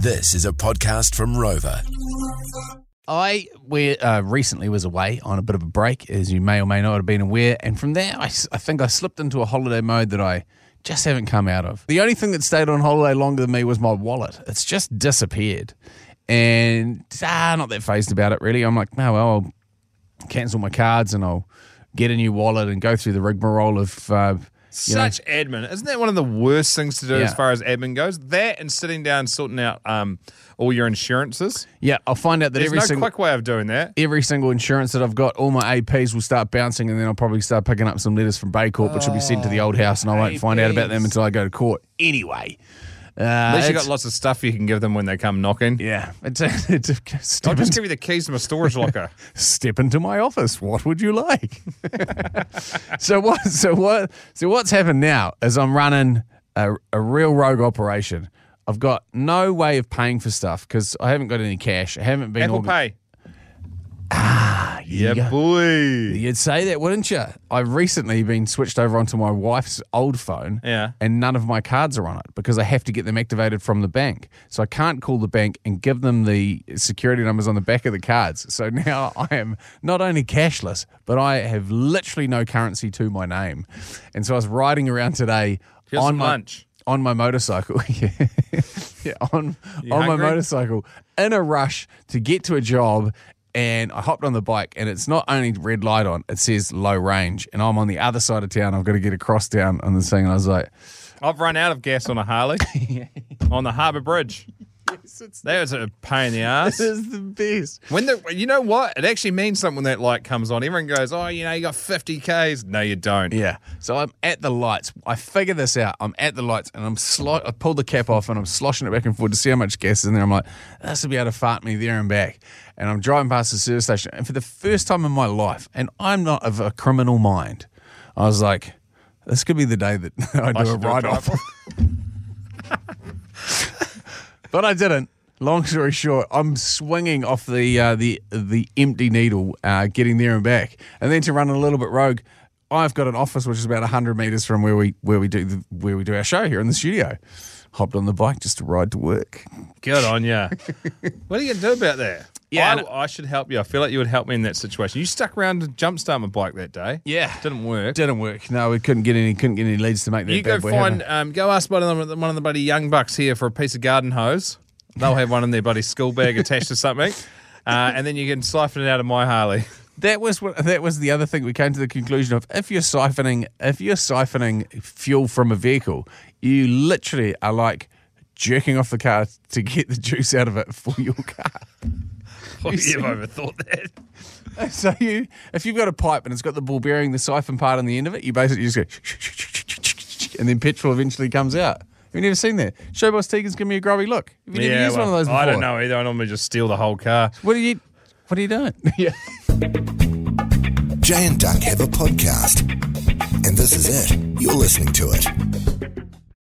This is a podcast from Rova. I we, uh, recently was away on a bit of a break, as you may or may not have been aware, and from there, I think I slipped into a holiday mode that I just haven't come out of. The only thing that stayed on holiday longer than me was my wallet. It's just disappeared, and ah, not that phased about it really. I'm like, no, well, I'll cancel my cards and I'll get a new wallet and go through the rigmarole of. Uh, you know, Such admin. Isn't that one of the worst things to do as far as admin goes? That and sitting down sorting out um, all your insurances. yeah, I'll find out that There's every no single quick way of doing that. every single insurance that I've got, all my APs will start bouncing, and then I'll probably start picking up some letters from Baycorp, which will be sent to the old house, and I won't find out about them until I go to court. Anyway, uh, At least you got lots of stuff you can give them when they come knocking. yeah, it's a, it's a I'll just give you the keys to my storage locker. step into my office. What would you like? so what? So what? So what's happened now is I'm running a, a real rogue operation. I've got no way of paying for stuff because I haven't got any cash. I haven't been Apple organ- Pay. Ah, Yeah, yeah. boy. You'd say that, wouldn't you? I've recently been switched over onto my wife's old phone. Yeah. And none of my cards are on it because I have to get them activated from the bank. So I can't call the bank and give them the security numbers on the back of the cards. So now I am not only cashless, but I have literally no currency to my name. And so I was riding around today Here's on some my on my motorcycle. yeah. yeah, on You on my motorcycle in a rush to get to a job. And I hopped on the bike, and it's not only red light on; it says low range. And I'm on the other side of town. I've got to get across town on this thing. And I was like, I've run out of gas on a Harley on the Harbour Bridge. That was a pain in the ass. "This is the best." When the you know what? It actually means something when that light comes on. Everyone goes, Oh, you know, you got 50 Ks. No, you don't. Yeah. So I'm at the lights. I figure this out. I'm at the lights, and I'm slo- I pulled the cap off, and I'm sloshing it back and forth to see how much gas is in there. I'm like, this will be able to fart me there and back. And I'm driving past the service station, and for the first time in my life, and I'm not of a criminal mind, I was like, this could be the day that I do do a write off. but I didn't. Long story short, I'm swinging off the uh, the the empty needle, uh, getting there and back, and then to run a little bit rogue. I've got an office which is about hundred meters from where we where we do the, where we do our show here in the studio. Hopped on the bike just to ride to work. Good on you. what are you going to do about that? Yeah, I, I should help you. I feel like you would help me in that situation. You stuck around to jumpstart my bike that day. Yeah, Didn't work. Didn't work. No, we couldn't get any couldn't get any leads to make that. you go boy find, um, go ask one of, them, one of the bloody young bucks here for a piece of garden hose. They'll have one in their bloody school bag attached to something. Uh, and then you can siphon it out of my Harley. That was what that was the other thing we came to the conclusion of if you're siphoning if you're siphoning fuel from a vehicle, you literally are like jerking off the car to get the juice out of it for your car. You've see- overthought that. So you if you've got a pipe and it's got the ball bearing the siphon part on the end of it, you basically just go and then petrol eventually comes out. Have you never seen that? Showboss Tegan's giving me a grubby look. Have you never used one of those before? I don't know either. I normally just steal the whole car. What are you what are you doing? yeah. Jay and Doug have a podcast. And this is it. You're listening to it.